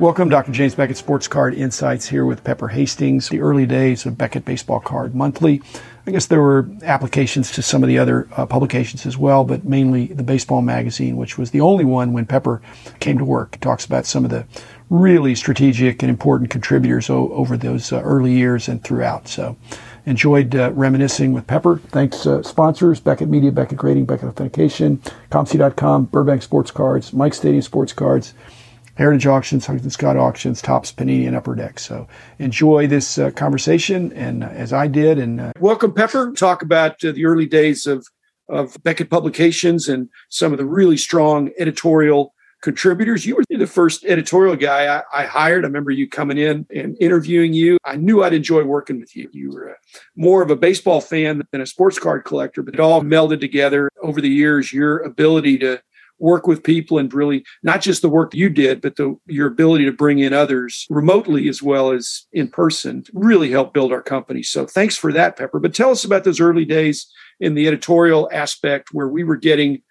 Welcome, Dr. James Beckett, Sports Card Insights here with Pepper Hastings. The early days of Beckett Baseball Card Monthly. I guess there were applications to some of the other uh, publications as well, but mainly the baseball magazine, which was the only one when Pepper came to work. It talks about some of the really strategic and important contributors o- over those uh, early years and throughout. So enjoyed uh, reminiscing with Pepper. Thanks, uh, sponsors, Beckett Media, Beckett Grading, Beckett Authentication, ComC.com, Burbank Sports Cards, Mike Stadium Sports Cards, Heritage Auctions, Huggins and Scott Auctions, Topps Panini, and Upper Deck. So enjoy this uh, conversation, and uh, as I did, and uh, welcome Pepper. Talk about uh, the early days of of Beckett Publications and some of the really strong editorial contributors. You were the first editorial guy I, I, hired. I remember you coming in and interviewing you. I knew I'd enjoy working with you. You were a, more of a baseball fan than a sports card collector, but it all melded together over the years. Your ability to work with people and really not just the work that you did, but the, your ability to bring in others remotely as well as in person really helped build our company. So thanks for that, Pepper. But tell us about those early days in the editorial aspect where we were getting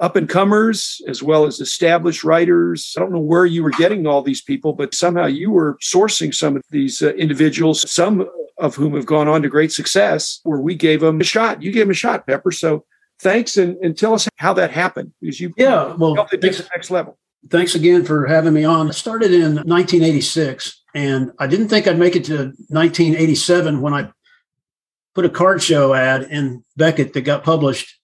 up and comers as well as established writers. I don't know where you were getting all these people, but somehow you were sourcing some of these uh, individuals, some of whom have gone on to great success, where we gave them a shot. You gave them a shot, Pepper. So thanks and, and tell us how that happened because you yeah well helped it to the next level. Thanks again for having me on. I started in 1986 and i didn't think i'd make it to 1987 when i put a card show ad in beckett that got published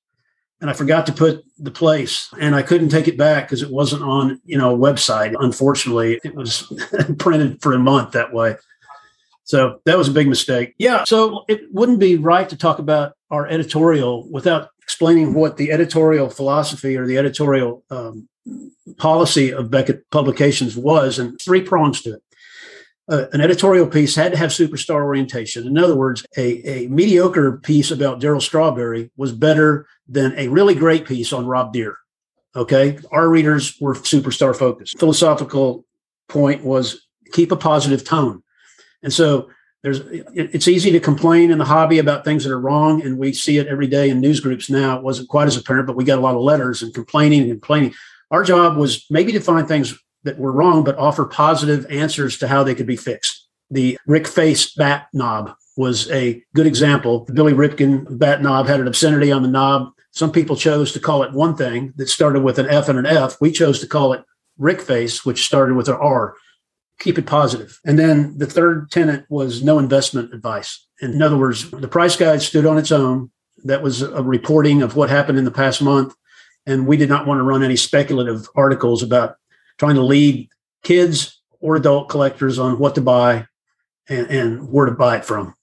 and i forgot to put the place and i couldn't take it back because it wasn't on you know a website unfortunately. It was printed for a month that way. So that was a big mistake. Yeah so it wouldn't be right to talk about our editorial without explaining what the editorial philosophy or the editorial um, policy of Beckett Publications was, and three prongs to it. Uh, an editorial piece had to have superstar orientation. In other words, a, a mediocre piece about Darryl Strawberry was better than a really great piece on Rob Deer. Okay. Our readers were superstar focused. Philosophical point was keep a positive tone. And so there's it's easy to complain in the hobby about things that are wrong and we see it every day in news groups now. It wasn't quite as apparent but we got a lot of letters and complaining and complaining. Our job was maybe to find things that were wrong but offer positive answers to how they could be fixed. The rick face bat knob was a good example. Billy Ripken bat knob had an obscenity on the knob. Some people chose to call it one thing that started with an f and an f. We chose to call it rick face which started with an r keep it positive. And then the third tenet was no investment advice. In other words, the price guide stood on its own. That was a reporting of what happened in the past month. And we did not want to run any speculative articles about trying to lead kids or adult collectors on what to buy and, and where to buy it from.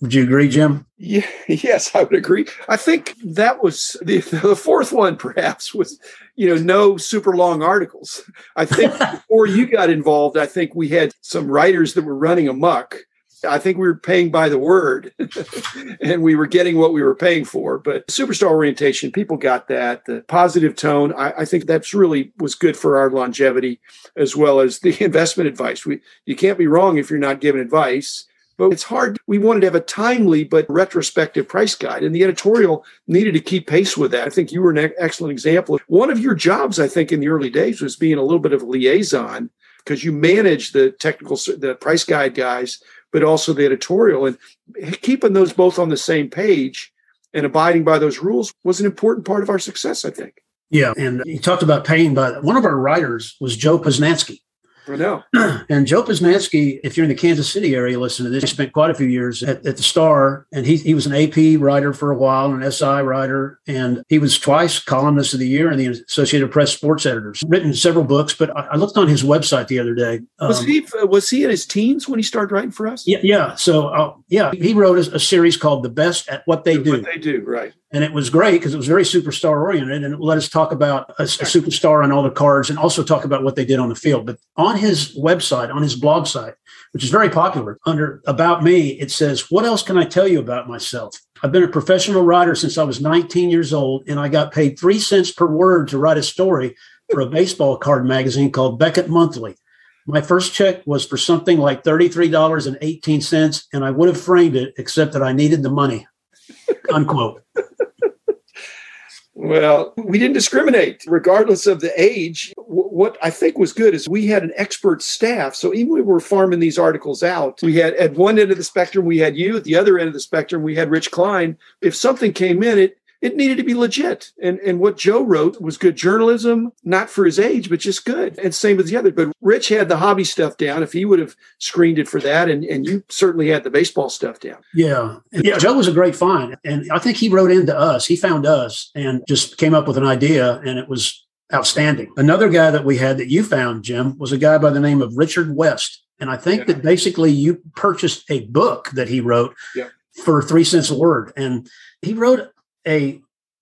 Would you agree, Jim? Yeah, yes, I would agree. I think that was the, the fourth one, perhaps, was, you know, no super long articles. I think before you got involved, I think we had some writers that were running amok. I think we were paying by the word and we were getting what we were paying for. But superstar orientation, people got that. The positive tone, I, I think that's really was good for our longevity as well as the investment advice. We you can't be wrong if you're not giving advice but it's hard. We wanted to have a timely but retrospective price guide, and the editorial needed to keep pace with that. I think you were an excellent example. One of your jobs, I think, in the early days was being a little bit of a liaison because you managed the technical, the price guide guys, but also the editorial, and keeping those both on the same page and abiding by those rules was an important part of our success. I think. Yeah, and you talked about paying but one of our writers was Joe Posnanski. I know. and Joe Posnanski, if you're in the Kansas City area, listen to this. He spent quite a few years at, at, the Star, and he he was an AP writer for a while, an SI writer, and he was twice columnist of the year in the Associated Press sports editors. Written several books, but I, I looked on his website the other day. Was um, he was he in his teens when he started writing for us? Yeah, yeah. So uh, yeah, he wrote a, a, series called "The Best at What They Do." What they do, right? And it was great because it was very superstar oriented and it let us talk about a, a, superstar on all the cards and also talk about what they did on the field. But on his website on his blog site which is very popular under about me it says what else can i tell you about myself? I've been a professional writer since i was 19 years old and i got paid three cents per word to write a story for a baseball card magazine called beckett monthly. My first check was for something like $33.18 and i would have framed it except that i needed the money unquote well, we didn't discriminate regardless of the age. what I think was good is we had an expert staff. So even we were farming these articles out, we had at one end of the spectrum, we had you, at the other end of the spectrum, we had Rich Klein. If something came in, it it needed to be legit. And and what Joe wrote was good journalism, not for his age, but just good. And same with the other. But Rich had the hobby stuff down. If he would have screened it for that, and, and you certainly had the baseball stuff down. Yeah. Yeah. Joe was a great find. And I think he wrote into us. He found us and just came up with an idea and it was outstanding. Another guy that we had that you found, Jim, was a guy by the name of Richard West. And I think yeah. that basically you purchased a book that he wrote yeah. for three cents a word. And he wrote a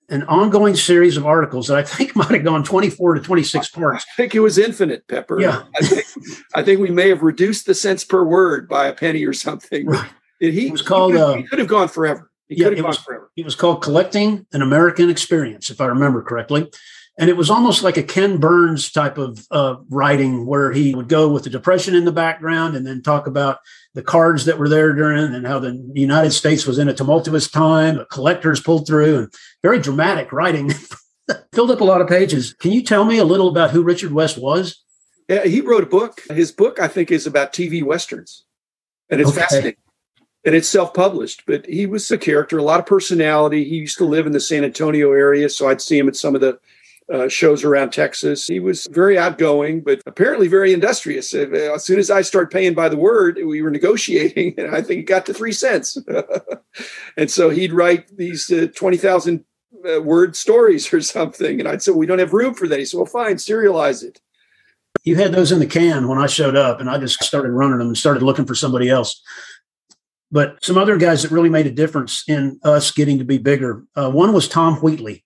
an ongoing series of articles that I think might have gone 24 to 26 parts. I think it was infinite, Pepper. Yeah. I think, I think we may have reduced the cents per word by a penny or something. Right. He, it was called, he could, uh, he could have gone forever. He yeah, it was, forever. It was called Collecting an American Experience, if I remember correctly. And it was almost like a Ken Burns type of uh, writing where he would go with the Depression in the background and then talk about the cards that were there during and how the United States was in a tumultuous time, collectors pulled through, and very dramatic writing. Filled up a lot of pages. Can you tell me a little about who Richard West was? Yeah, he wrote a book. His book, I think, is about TV westerns, and it's okay. fascinating. And it's self-published, but he was a character, a lot of personality. He used to live in the San Antonio area, so I'd see him at some of the uh, shows around Texas. He was very outgoing, but apparently very industrious. Uh, as soon as I started paying by the word, we were negotiating, and I think it got to three cents. and so he'd write these uh, 20,000 uh, word stories or something. And I'd say, We don't have room for that. He said, Well, fine, serialize it. You had those in the can when I showed up, and I just started running them and started looking for somebody else. But some other guys that really made a difference in us getting to be bigger. Uh, one was Tom Wheatley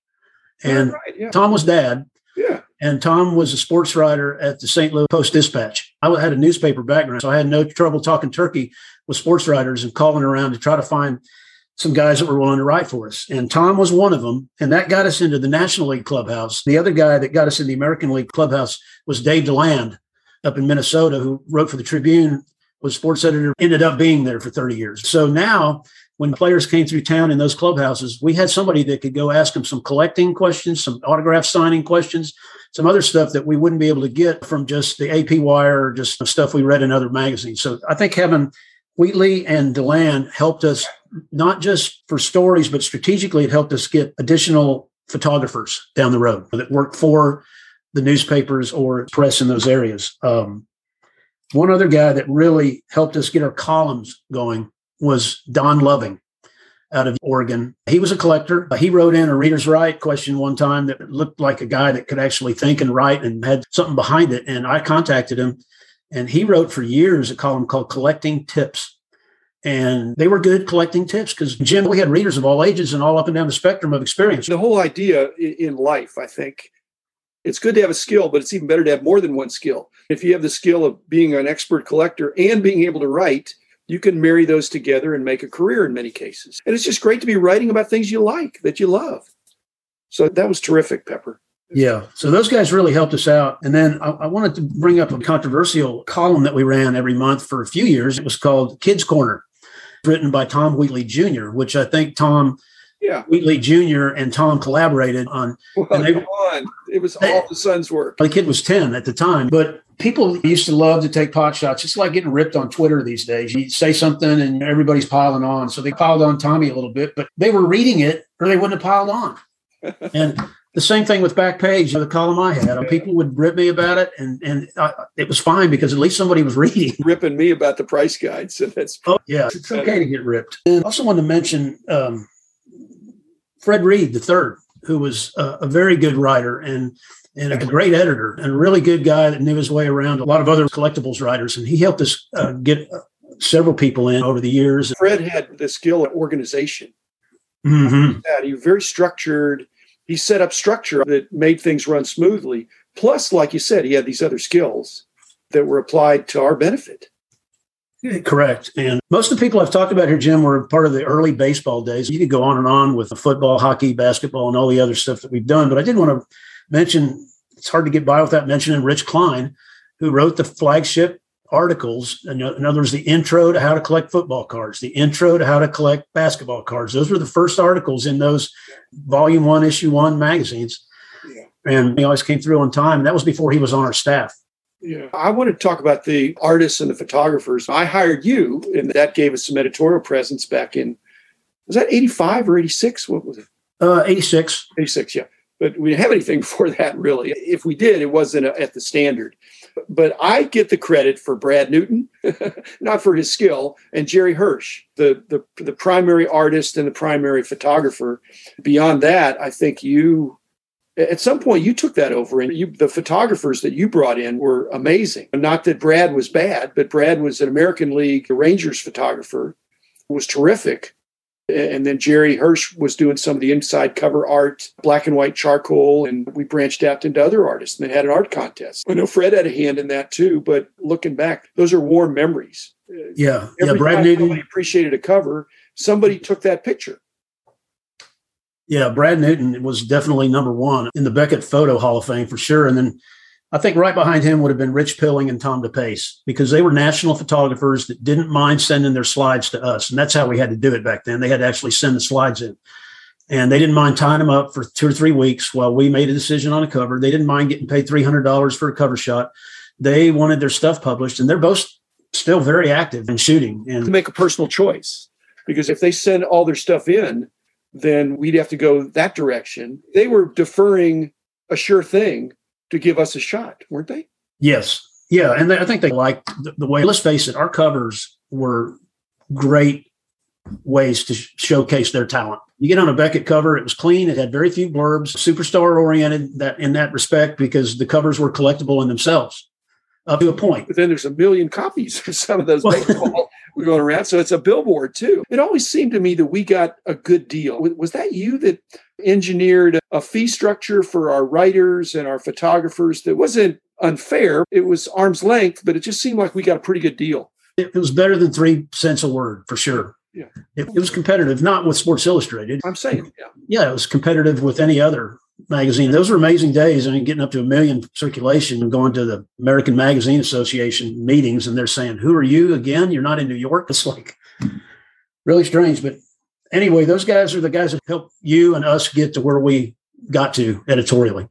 and right, yeah. Tom was dad. Yeah. And Tom was a sports writer at the St. Louis Post Dispatch. I had a newspaper background, so I had no trouble talking turkey with sports writers and calling around to try to find some guys that were willing to write for us. And Tom was one of them. And that got us into the National League clubhouse. The other guy that got us in the American League clubhouse was Dave DeLand up in Minnesota, who wrote for the Tribune, was sports editor, ended up being there for 30 years. So now when players came through town in those clubhouses, we had somebody that could go ask them some collecting questions, some autograph signing questions, some other stuff that we wouldn't be able to get from just the AP wire or just stuff we read in other magazines. So I think having Wheatley and Deland helped us not just for stories, but strategically it helped us get additional photographers down the road that worked for the newspapers or press in those areas. Um, one other guy that really helped us get our columns going was Don Loving out of Oregon. He was a collector. He wrote in a reader's write question one time that looked like a guy that could actually think and write and had something behind it. And I contacted him and he wrote for years a column called Collecting Tips. And they were good collecting tips because Jim, we had readers of all ages and all up and down the spectrum of experience. The whole idea in life, I think, it's good to have a skill, but it's even better to have more than one skill. If you have the skill of being an expert collector and being able to write, you can marry those together and make a career in many cases. And it's just great to be writing about things you like, that you love. So that was terrific, Pepper. Yeah. So those guys really helped us out. And then I, I, wanted to bring up a controversial column that we ran every month for a few years. It was called Kids Corner, written by Tom Wheatley Jr., which I think Tom yeah. Wheatley Jr. and Tom collaborated on. Well, they, come on. It was all the son's work. The kid was 10 at the time, but people used to love to take pot shots. It's like getting ripped on Twitter these days. You say something and everybody's piling on. So they piled on Tommy a little bit, but they were reading it or they wouldn't have piled on. and the same thing with Backpage, the column I had. People would rip me about it, and and I, it was fine because at least somebody was reading. Ripping me about the price guide, so that's oh yeah, it's okay to get ripped. And I also want to mention um, Fred Reed the third, who was a, a very good writer and and a great editor and a really good guy that knew his way around a lot of other collectibles writers. And he helped us uh, get uh, several people in over the years. Fred had the skill of organization. Mm-hmm. He was very structured. He set up structure that made things run smoothly. Plus, like you said, he had these other skills that were applied to our benefit. Correct. And most of the people I've talked about here, Jim, were part of the early baseball days. You could go on and on with the football, hockey, basketball, and all the other stuff that we've done. But I did want to mention it's hard to get by without mentioning Rich Klein, who wrote the flagship articles. In other words, the intro to how to collect football cards, the intro to how to collect basketball cards. Those were the first articles in those volume one, issue one magazines. Yeah. and he always came through on time. That was before he was on our staff. Yeah. I want to talk about the artists and the photographers. I hired you, and that gave us some editorial presence back in, was that 85 or 86? What was it? Uh, 86. 86, yeah. But we didn't have anything before that, really. If we did, it wasn't at the standard. But I get the credit for Brad Newton, not for his skill, and Jerry Hirsch, the, the the primary artist and the primary photographer. Beyond that, I think you at some point you took that over and you the photographers that you brought in were amazing. Not that brad was bad but brad was an american league rangers photographer was terrific. And then jerry hirsch was doing some of the inside cover art black and white charcoal and we branched out into other artists and then had an art contest. I know fred had a hand in that too but looking back those are warm memories. Yeah. Every yeah brad newton. appreciated a cover somebody took that picture yeah, Brad Newton was definitely number one in the Beckett Photo Hall of Fame for sure. And then I think right behind him would have been Rich Pilling and Tom DiPace because they were national photographers that didn't mind sending their slides to us. And that's how we had to do it back then. They had to actually send the slides in. And they didn't mind tying them up for two or three weeks while we made a decision on a cover. They didn't mind getting paid $300 for a cover shot. They wanted their stuff published, and they're both still very active in shooting. And to make a personal choice because if they send all their stuff in, then we'd have to go that direction. They were deferring a sure thing to give us a shot, weren't they? Yes. Yeah. And they, I think they liked the, the, way, let's face it, our covers were great ways to sh- showcase their talent. You get on a Beckett cover, it was clean, it had very few blurbs, superstar oriented that in that respect because the covers were collectible in themselves up to a point. But then there's a million copies of some of those baseball we're going around. So it's a billboard too. It always seemed to me that we got a good deal. Was that you that engineered a fee structure for our writers and our photographers that wasn't unfair? It was arm's length, but it just seemed like we got a pretty good deal. It was better than three cents a word for sure. Yeah. It, it was competitive, not with Sports Illustrated. I'm saying, yeah. Yeah, it was competitive with any other magazine. Those were amazing days. I mean, getting up to a million circulation and going to the American Magazine Association meetings, and they're saying, "Who are you again? You're not in New York." It's like really strange. But anyway, those guys are the guys that helped you and us get to where we got to editorially.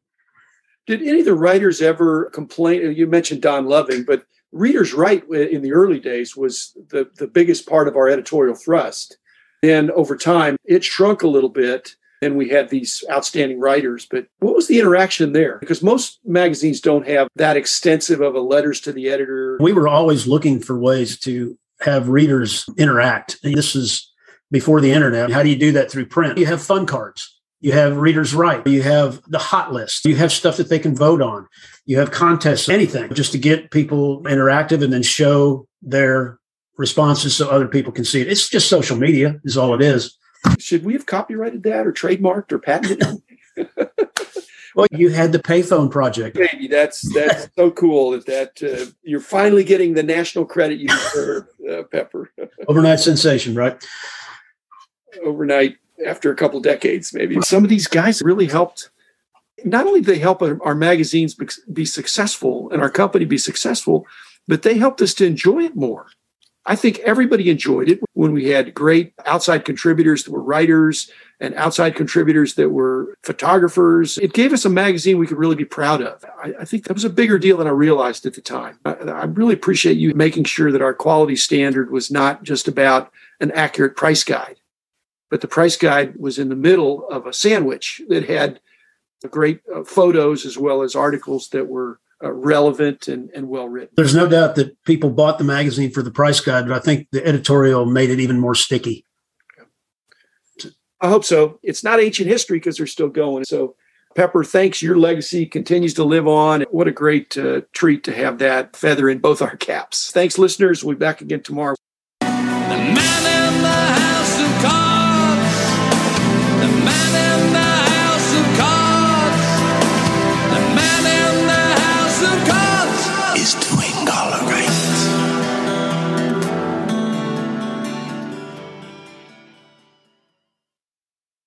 Did any of the writers ever complain? You mentioned Don Loving, but readers' write in the early days was the, the biggest part of our editorial thrust. And over time, it shrunk a little bit and we had these outstanding writers. But what was the interaction there? Because most magazines don't have that extensive of a letters to the editor. We were always looking for ways to have readers interact. And this is before the internet. How do you do that through print? You have fun cards. You have readers write. You have the hot list. You have stuff that they can vote on. You have contests, anything just to get people interactive and then show their responses so other people can see it. It's just social media, is all it is. Should we have copyrighted that or trademarked or patented it? well, you had the payphone project. Maybe that's that's so cool that that uh, you're finally getting the national credit you deserve, uh, Pepper. Overnight sensation, right? Overnight, after a couple decades, maybe. Some of these guys really helped. Not only did they help our, our magazines be successful and our company be successful, but they helped us to enjoy it more. I think everybody enjoyed it when we had great outside contributors that were writers and outside contributors that were photographers. It gave us a magazine we could really be proud of. I, I think that was a bigger deal than I realized at the time. I, I really appreciate you making sure that our quality standard was not just about an accurate price guide, but the price guide was in the middle of a sandwich that had great uh, photos as well as articles that were uh, relevant and, and well written. There's no doubt that people bought the magazine for the price guide, but I think the editorial made it even more sticky. I hope so. It's not ancient history because they're still going. So, Pepper, thanks. Your legacy continues to live on. What a great uh, treat to have that feather in both our caps. Thanks, listeners. We'll be back again tomorrow.